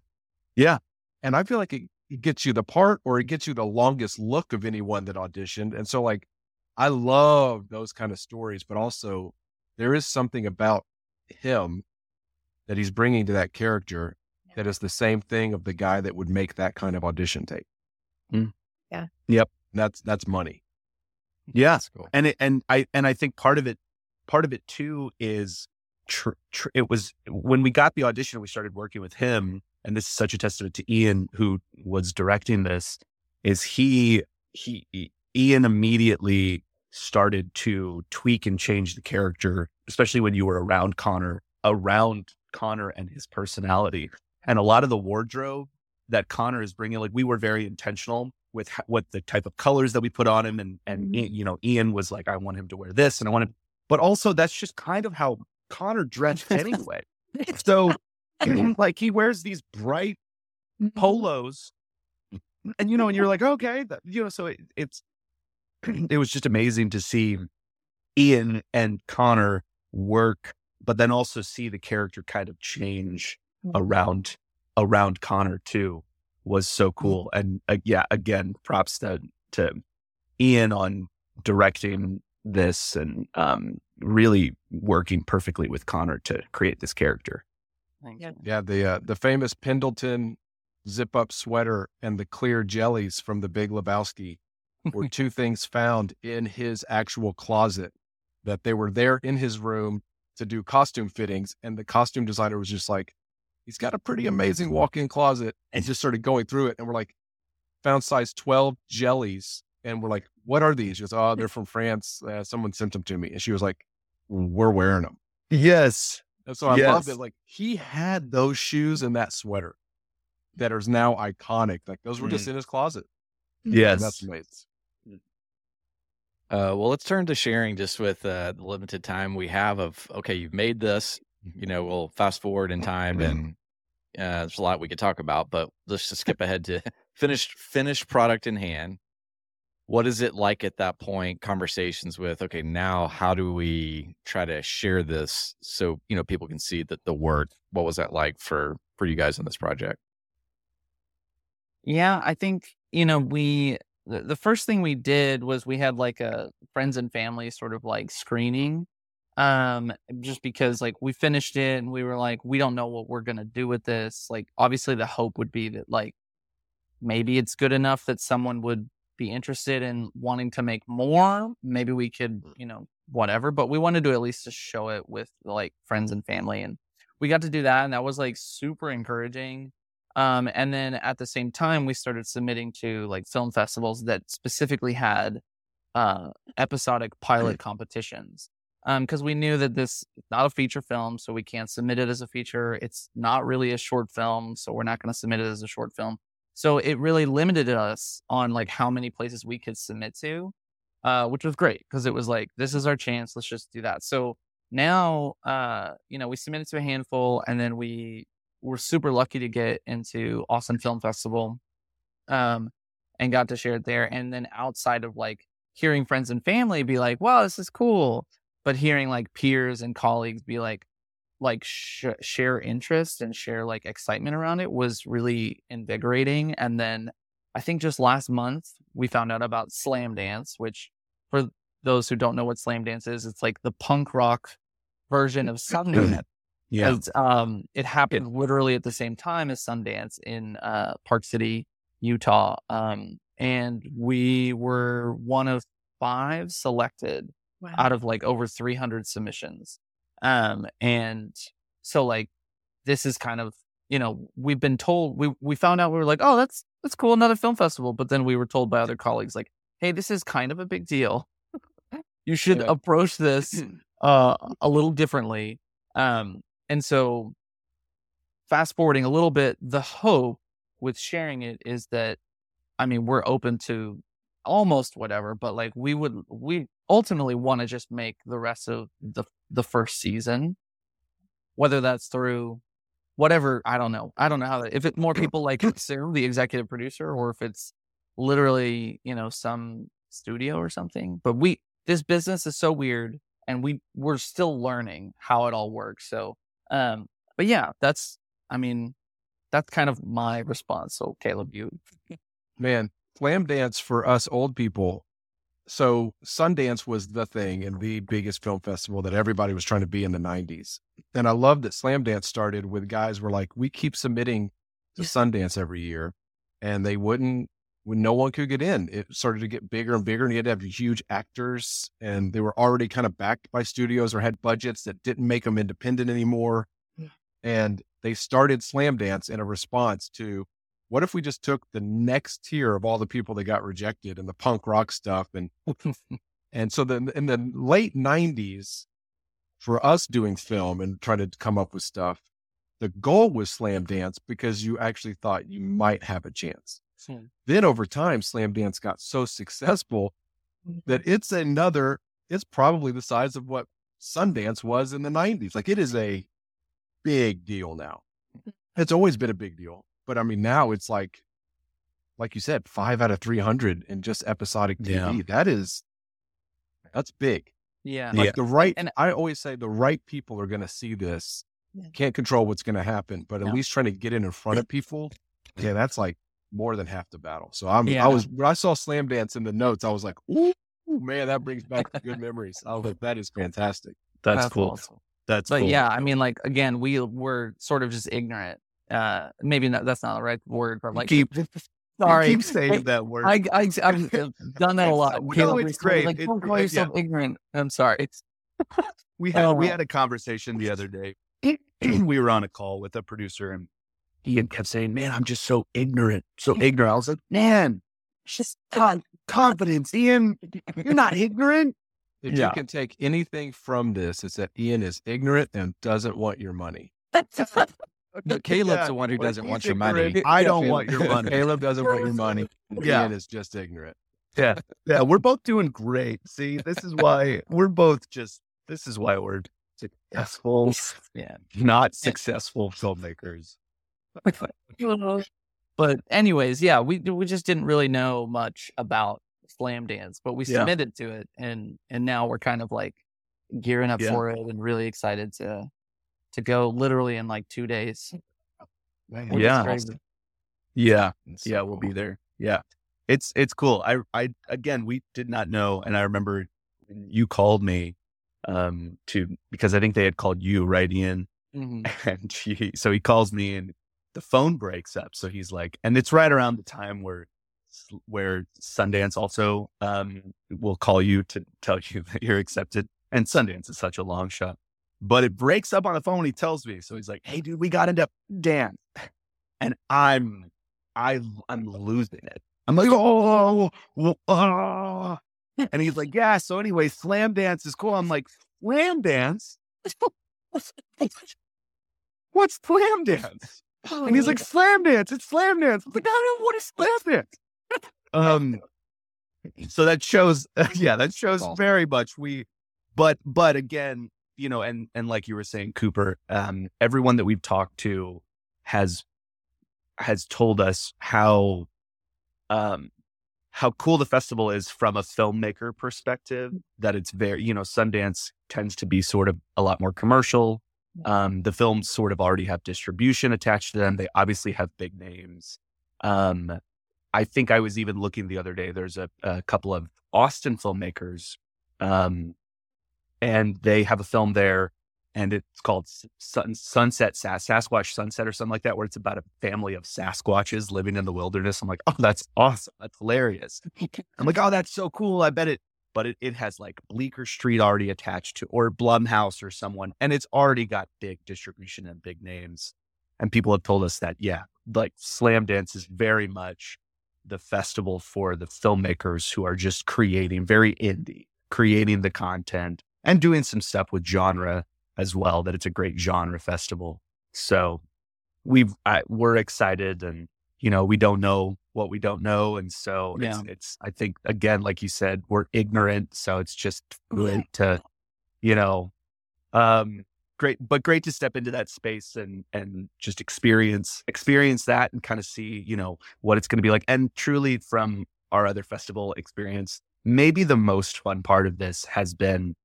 Yeah. And I feel like it, it gets you the part or it gets you the longest look of anyone that auditioned. And so, like, I love those kind of stories, but also there is something about him that he's bringing to that character that is the same thing of the guy that would make that kind of audition tape. Mm. Yeah. Yep. That's that's money. Yeah. That's cool. and it, and I and I think part of it part of it too is tr- tr- it was when we got the audition, we started working with him, and this is such a testament to Ean, who was directing this. Is he he Ean immediately started to tweak and change the character, especially when you were around Connor, around Connor and his personality, and a lot of the wardrobe that Connor is bringing. Like we were very intentional with what the type of colors that we put on him, and and mm-hmm. you know Ean was like, I want him to wear this, and I want him, but also that's just kind of how Connor dressed anyway. so like he wears these bright mm-hmm. polos and you know and you're like okay that, you know so it, it's it was just amazing to see ean and connor work but then also see the character kind of change mm. around around connor too was so mm. cool and uh, yeah again props to to ean on directing this and um really working perfectly with Connor to create this character. Yeah. yeah, the uh, the famous Pendleton zip up sweater and the clear jellies from the Big Lebowski were two things found in his actual closet that they were there in his room to do costume fittings and the costume designer was just like he's got a pretty amazing walk-in closet and just started going through it and we're like found size 12 jellies and we're like, what are these? She goes, oh, they're from France. Uh, someone sent them to me. And she was like, we're wearing them. Yes. And so I yes. love it. Like he had those shoes and that sweater that is now iconic. Like those were mm. just in his closet. Yes. And that's amazing. Uh, well, let's turn to sharing just with uh, the limited time we have of, okay, you've made this, you know, we'll fast forward in time and uh, there's a lot we could talk about, but let's just skip ahead to finished, finished product in hand. What is it like at that point conversations with okay now how do we try to share this so you know people can see that the work what was that like for for you guys on this project? Yeah i think you know we the first thing we did was we had like a friends and family sort of like screening um just because like we finished it and we were like we don't know what we're going to do with this like obviously the hope would be that like maybe it's good enough that someone would be interested in wanting to make more, maybe we could, mm. you know, whatever. But we wanted to at least just show it with like friends and family. And we got to do that. And that was like super encouraging. Um, and then at the same time, we started submitting to like film festivals that specifically had uh, episodic pilot competitions. Because um, we knew that this is not a feature film, so we can't submit it as a feature. It's not really a short film, so we're not going to submit it as a short film. So it really limited us on like how many places we could submit to, uh, which was great because it was like, this is our chance. Let's just do that. So now, uh, you know, we submitted to a handful and then we were super lucky to get into Austin Film Festival, um, and got to share it there. And then outside of like hearing friends and family be like, wow, this is cool. But hearing like peers and colleagues be like, like sh- share interest and share like excitement around it was really invigorating. And then I think just last month we found out about Slamdance, which for those who don't know what Slamdance is, it's like the punk rock version of Sundance. Yeah. Um, it happened literally at the same time as Sundance in uh, Park City, Utah. Um, and we were one of five selected wow. out of like over 300 submissions. Um, and so like this is kind of you know we've been told we we found out we were like oh that's that's cool another film festival but then we were told by other colleagues like hey this is kind of a big deal you should yeah. approach this uh a little differently um and so fast forwarding a little bit the hope with sharing it is that i mean we're open to almost whatever but like we would we ultimately want to just make the rest of the the first season, whether that's through whatever I don't know. I don't know how that, if it more people like Sue, the executive producer, or if it's literally you know some studio or something. But we this business is so weird, and we we're still learning how it all works. So, um, but yeah, that's I mean, that's kind of my response. So, Caleb, you man, slamdance for us old people so Sundance was the thing and the biggest film festival that everybody was trying to be in the 90s. And I love that Slamdance started with guys were like, we keep submitting to Sundance every year. And they wouldn't when no one could get in. It started to get bigger and bigger, and you had to have huge actors, and they were already kind of backed by studios or had budgets that didn't make them independent anymore. Mm. And they started Slamdance in a response to what if we just took the next tier of all the people that got rejected and the punk rock stuff and and so then in the late 90s for us doing film and trying to come up with stuff the goal was slamdance because you actually thought you might have a chance Hmm. then over time, slamdance got so successful that mm-hmm. it's another, it's probably the size of what Sundance was in the 90s. Like it is a big deal now. Mm-hmm. It's always been a big deal. But I mean, now it's like, like you said, five out of 300 in just episodic TV. Yeah. That is, that's big. Yeah. Like Yeah. the right, And- I always say the right people are going to see this. Yeah. Can't control what's going to happen, but at No. least trying to get in in front of people. Yeah, that's like more than half the battle. So I'm, Yeah. I was, when I saw Slamdance in the notes, I was like, ooh, man, that brings back good memories. I was like, that is fantastic. That's, cool. awesome. That's But cool. yeah, I mean, like again, we were sort of just ignorant. Uh, maybe not, that's not the right word, but like, keep sorry, keep saying I- that word. I, I, I've done that a lot. No, Caleb it's recently was great. Like, It- don't call it- yourself ignorant. I'm sorry. It's we had we had a conversation the other day. we were on a call with a producer and Ean kept saying, Man, I'm just so ignorant. So ignorant. I was like, Man, just con- confidence, Ean. You're not ignorant. If Yeah. you can take anything from this, it's that Ean is ignorant and doesn't want your money. But Caleb's Yeah, the one who doesn't he's want your money. I don't Caleb- want your money. Caleb doesn't want your money. Yeah. Ean is just ignorant. Yeah. Yeah, we're both doing great. See, this is why we're both just this is why we're successful, yeah. not successful filmmakers. But anyways, yeah, we we just didn't really know much about Slamdance, but we Yeah. submitted to it, and and now we're kind of like gearing up Yeah. for it and really excited to to go literally in like two days. Man, Yeah. Yeah, so yeah, we'll be there. Yeah, it's it's cool. I I again, we did not know, and I remember when you called me um to because I think they had called you right, Ean, Mhm. and he, so he calls me and the phone breaks up. So he's like, and it's right around the time where where Sundance also um will call you to tell you that you're accepted, and Sundance is such a long shot. But it breaks up on the phone. He tells me, so he's like, "Hey, dude, we got into Dan," and I'm, I, I'm losing it. I'm like, "Oh, oh, oh." and he's like, "Yeah." So anyway, Slamdance is cool. I'm like, "Slamdance? What's Slamdance?" And he's like, "Slamdance. It's Slamdance." I was like, "I don't know what is Slamdance." um, so that shows, yeah, that shows Awesome. very much we, but but again, you know, and and like you were saying, Cooper, um, everyone that we've talked to has has told us how um how cool the festival is from a filmmaker perspective that it's very you know sundance tends to be sort of a lot more commercial um the films sort of already have distribution attached to them they obviously have big names um i think i was even looking the other day there's a, a couple of austin filmmakers um and they have a film there and it's called Sun, Sunset Sas- Sasquatch Sunset or something like that, where it's about a family of Sasquatches living in the wilderness. I'm like, oh, that's awesome. That's hilarious. I'm like, oh, that's so cool. I bet it, but it, it has like Bleecker Street already attached to, or Blumhouse or someone, and it's already got big distribution and big names. And people have told us that, yeah, like Slamdance is very much the festival for the filmmakers who are just creating very indie, creating the content and doing some stuff with genre as well. That it's a great genre festival. So we've I, we're excited, and you know we don't know what we don't know, and so it's, Yeah. it's I think again, like you said, we're ignorant, so it's just good to you know um great but great to step into that space and and just experience experience that and kind of see you know what it's going to be like and truly from our other festival experience maybe the most fun part of this has been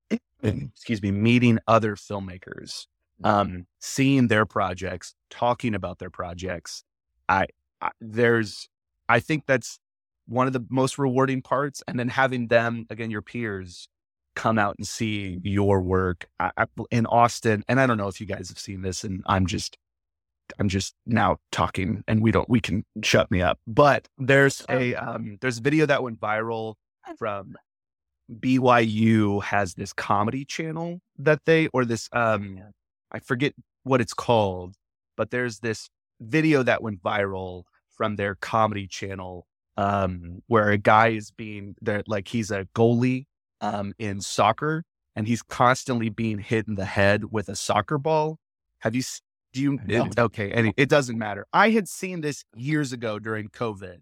excuse me meeting other filmmakers um seeing their projects talking about their projects. I there's i think that's one of the most rewarding parts and then having them again your peers come out and see your work I, I, in Austin. And I don't know if you guys have seen this, and I'm just I'm just now talking and we don't we can shut me up. But there's a um there's a video that went viral from BYU has this comedy channel that they or this um I forget what it's called, but there's this video that went viral from their comedy channel um where a guy is being there like he's a goalie um in soccer and he's constantly being hit in the head with a soccer ball. Have you do you it- okay, and it doesn't matter. I had seen this years ago during COVID.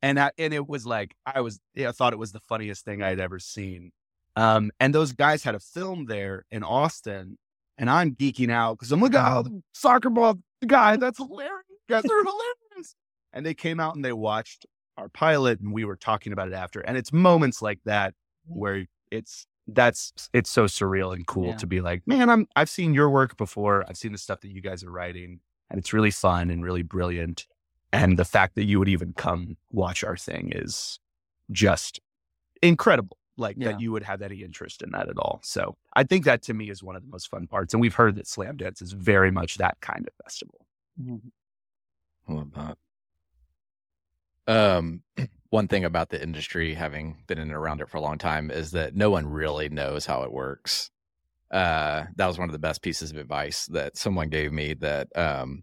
And I, and it was like I was yeah, I thought it was the funniest thing I'd ever seen. Um, and those guys had a film there in Austin, and I'm geeking out because I'm like, oh, the soccer ball guy, that's hilarious. You guys are hilarious. And they came out and they watched our pilot, and we were talking about it after. And it's moments like that mm. where it's that's it's so surreal and cool Yeah. to be like, man, I'm I've seen your work before. I've seen the stuff that you guys are writing, and it's really fun and really brilliant. And the fact that you would even come watch our thing is just incredible. Like Yeah. that you would have any interest in that at all. So I think that to me is one of the most fun parts. And we've heard that Slamdance is very much that kind of festival. I love that. Um, one thing about the industry, having been in and around it for a long time, is that no one really knows how it works. Uh, that was one of the best pieces of advice that someone gave me. That um,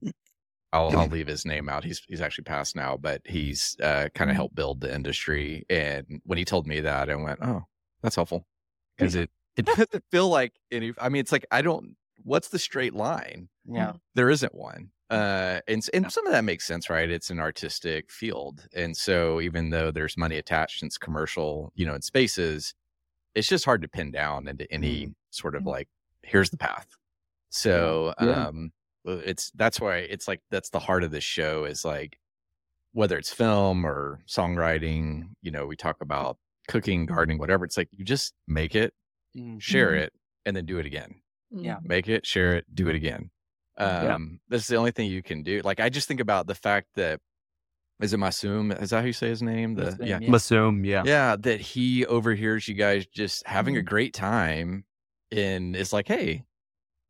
I'll, I'll leave his name out. He's he's actually passed now, but he's uh, kind of helped build the industry. And when he told me that, I went, "Oh, that's helpful," because it it doesn't feel like any. I mean, it's like I don't. What's the straight line? Yeah. there isn't one. Uh, and and some of that makes sense, right? It's an artistic field, and so even though there's money attached and it's commercial, you know, in spaces, it's just hard to pin down into any sort of like here's the path. So um, it's that's why it's like that's the heart of this show is like whether it's film or songwriting, you know, we talk about cooking, gardening, whatever. It's like you just make it, share Mhm. it, and then do it again Yeah. make it, share it, do it again. Yeah. Um, this is the only thing you can do. Like I just think about the fact that is it Masum? Is that how you say his name? The Masum, yeah. Yeah. Masum, yeah. yeah, that he overhears you guys just having a great time and it's like, hey,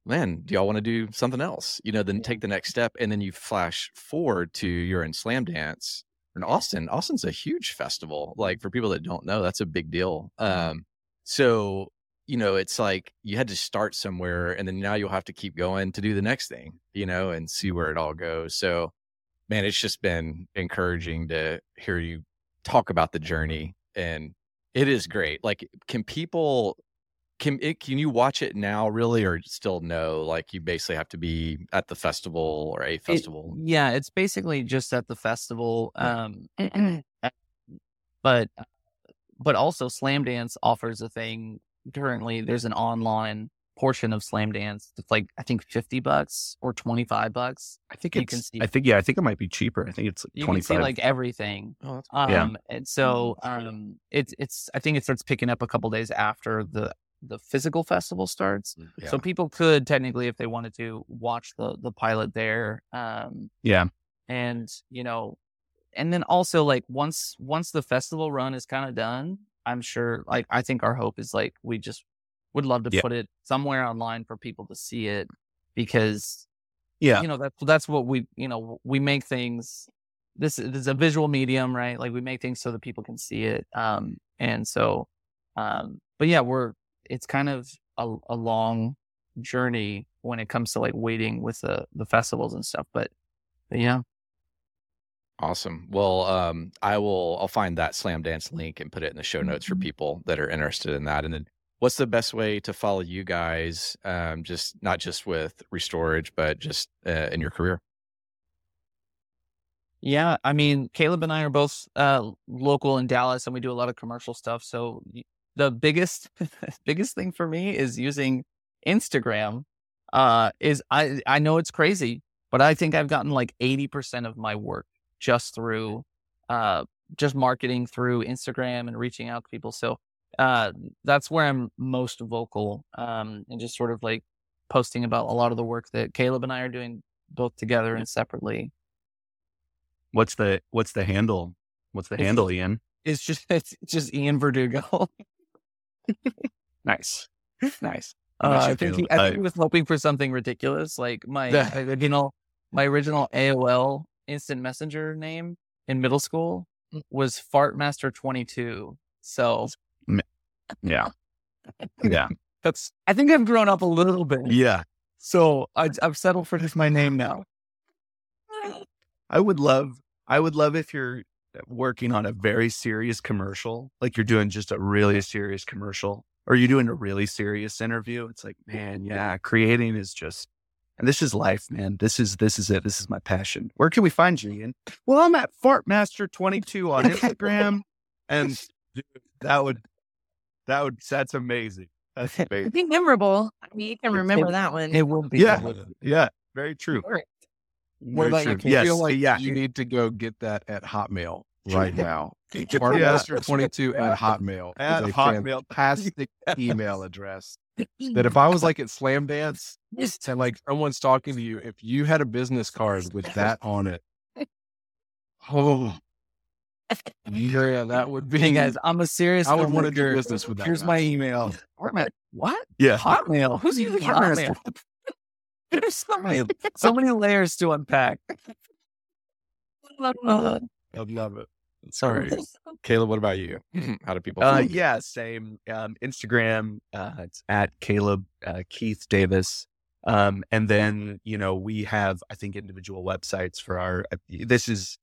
man, do y'all want to do something else? You know, then take the next step and then you flash forward to you're in Slamdance in Austin. Austin's a huge festival. Like for people that don't know, that's a big deal. Um, so you know, it's like you had to start somewhere and then now you'll have to keep going to do the next thing, you know, and see where it all goes. So, man, it's just been encouraging to hear you talk about the journey and it is great. Like, can people, can it, can you watch it now really, or still no? Like, you basically have to be at the festival or a It- festival. yeah, it's basically just at the festival. Um, but but also Slamdance offers a thing currently. There's an online portion of Slamdance. It's like I think fifty bucks or twenty five bucks. I think You it's, can see- I think, yeah, I think it might be cheaper. I think it's You like can see like everything. oh, that's Um, Yeah. and so um, it's it's I think it starts picking up a couple days after the the physical festival starts. yeah. So people could technically, if they wanted to, watch the the pilot there. Um, yeah. and you know and then also like once once the festival run is kind of done i'm sure like i think our hope is like we just would love to Yeah. put it somewhere online for people to see it because Yeah. you know that's that's what we you know we make things this is, this is a visual medium right like we make things so that people can see it um and so um but yeah we're it's kind of a, a long journey when it comes to like waiting with the the festivals and stuff but, but yeah Awesome. Well, um, I will. I'll find that slamdance link and put it in the show notes for people that are interested in that. And then, what's the best way to follow you guys? Um, just not just with Restorage, but just uh, in your career. Yeah, I mean, Caleb and I are both uh, local in Dallas, and we do a lot of commercial stuff. So the biggest biggest thing for me is using Instagram. Uh, is I I know it's crazy, but I think I've gotten like eighty percent of my work just through uh just marketing through Instagram and reaching out to people. So uh, that's where I'm most vocal, um, and just sort of like posting about a lot of the work that Caleb and I are doing both together and separately. What's the, what's the handle? What's the It's- handle, Ean? It's just it's just Ean Verdugo. Nice. Nice. Uh, I think he, I think he was hoping for something ridiculous, like my, know, my original AOL instant messenger name in middle school was Fartmaster22. So Yeah. Yeah. that's I think I've grown up a little bit. Yeah. So I, I've settled for just my name now. I would love, I would love if you're working on a very serious commercial, like you're doing just a really serious commercial, or you're doing a really serious interview. It's like, man, yeah, creating is just, and this is life, man. This is, this is it. This is my passion. Where can we find you, Ean? Well, I'm at Fartmaster22 on Instagram. and dude, that would, that would, that's amazing. That's It'd be memorable. I mean, you can remember that one. It will be. Yeah. Yeah. Very true. Sure. What about you? Yes. feel like yeah. you need to go get that at Hotmail right now. Yeah. Fartmaster22 at Hotmail. At is a Hotmail. fantastic email address. That if I was like at Slamdance and like someone's talking to you, if you had a business card with that on it, oh, yeah, that would be. Hey guys, I'm a serious. I would want to do business with that. Here's guy. my email. What? Yeah. Hotmail. Who's using Hotmail? There's so many, so many layers to unpack. Uh, I'd love it. sorry. Caleb, what about you? How do people? Uh, yeah, same. Um, Instagram, uh, it's at Caleb uh, Keith Davis. Um, and then, you know, we have, I think, individual websites for our, uh, this is,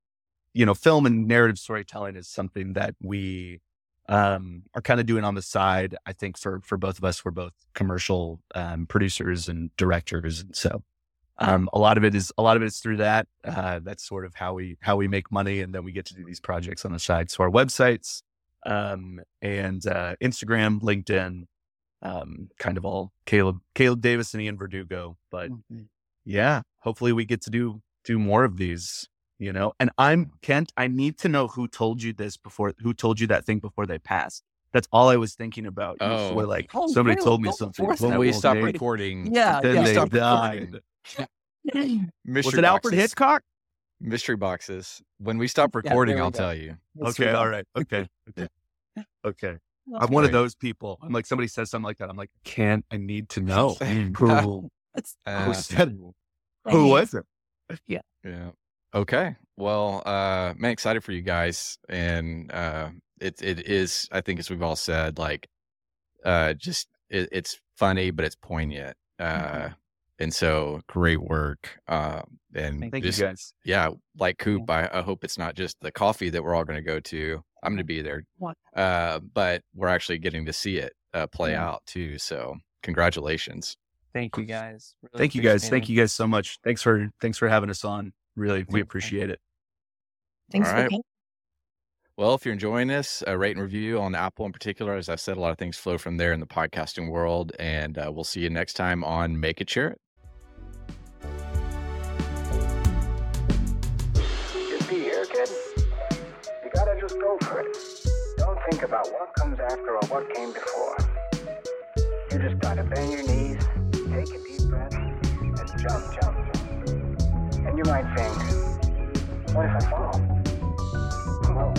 you know, film and narrative storytelling is something that we um, are kind of doing on the side. I think for, for both of us, we're both commercial um, producers and directors. And so um, a lot of it is, a lot of it is through that. Uh, that's sort of how we, how we make money. And then we get to do these projects on the side. So our websites, um, and uh, Instagram, LinkedIn, um, kind of all Caleb, Caleb Davis and Ean Verdugo. But yeah, hopefully we get to do do more of these. You know, and I'm Kent. I need to know who told you this before. Who told you that thing before they passed? That's all I was thinking about. Oh. before, like Oh, somebody Caleb, told me don't something. force when we was stopped made, recording, Yeah, then yeah. they stopped died. mystery Was it Alfred boxes. Hitchcock? Mystery boxes. When we stop there recording, we I'll go. tell you. Okay, all right, okay, okay, okay. I'm one of those people. I'm like somebody says something like that. I'm like, can't. I need to know who Uh, who said it. Who was it? Yeah. Yeah. Okay. Well, uh, man, excited for you guys, and uh, it it is. I think as we've all said, like, uh, just it, it's funny, but it's poignant. Uh, Mm-hmm. and so great work. Um, and Thank just, you guys. yeah, like Coop, I, I hope it's not just the coffee that we're all going to go to. I'm going to be there, What? uh, but we're actually getting to see it uh, play Yeah. out too. So congratulations. Thank you guys. Really Thank you guys. Thank you guys so much. Thanks for thanks for having us on. Really, we appreciate it. Thanks All for right. coming. Well, if you're enjoying this, uh, rate and review on Apple in particular. As I said, a lot of things flow from there in the podcasting world. And uh, we'll see you next time on Make It Share It. Just be here, kid? You gotta just go for it. Don't think about what comes after or what came before. You just gotta bend your knees, take a deep breath, and jump, jump, jump. And you might think, what if I fall? Well,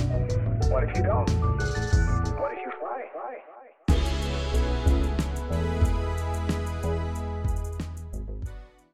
what if you don't?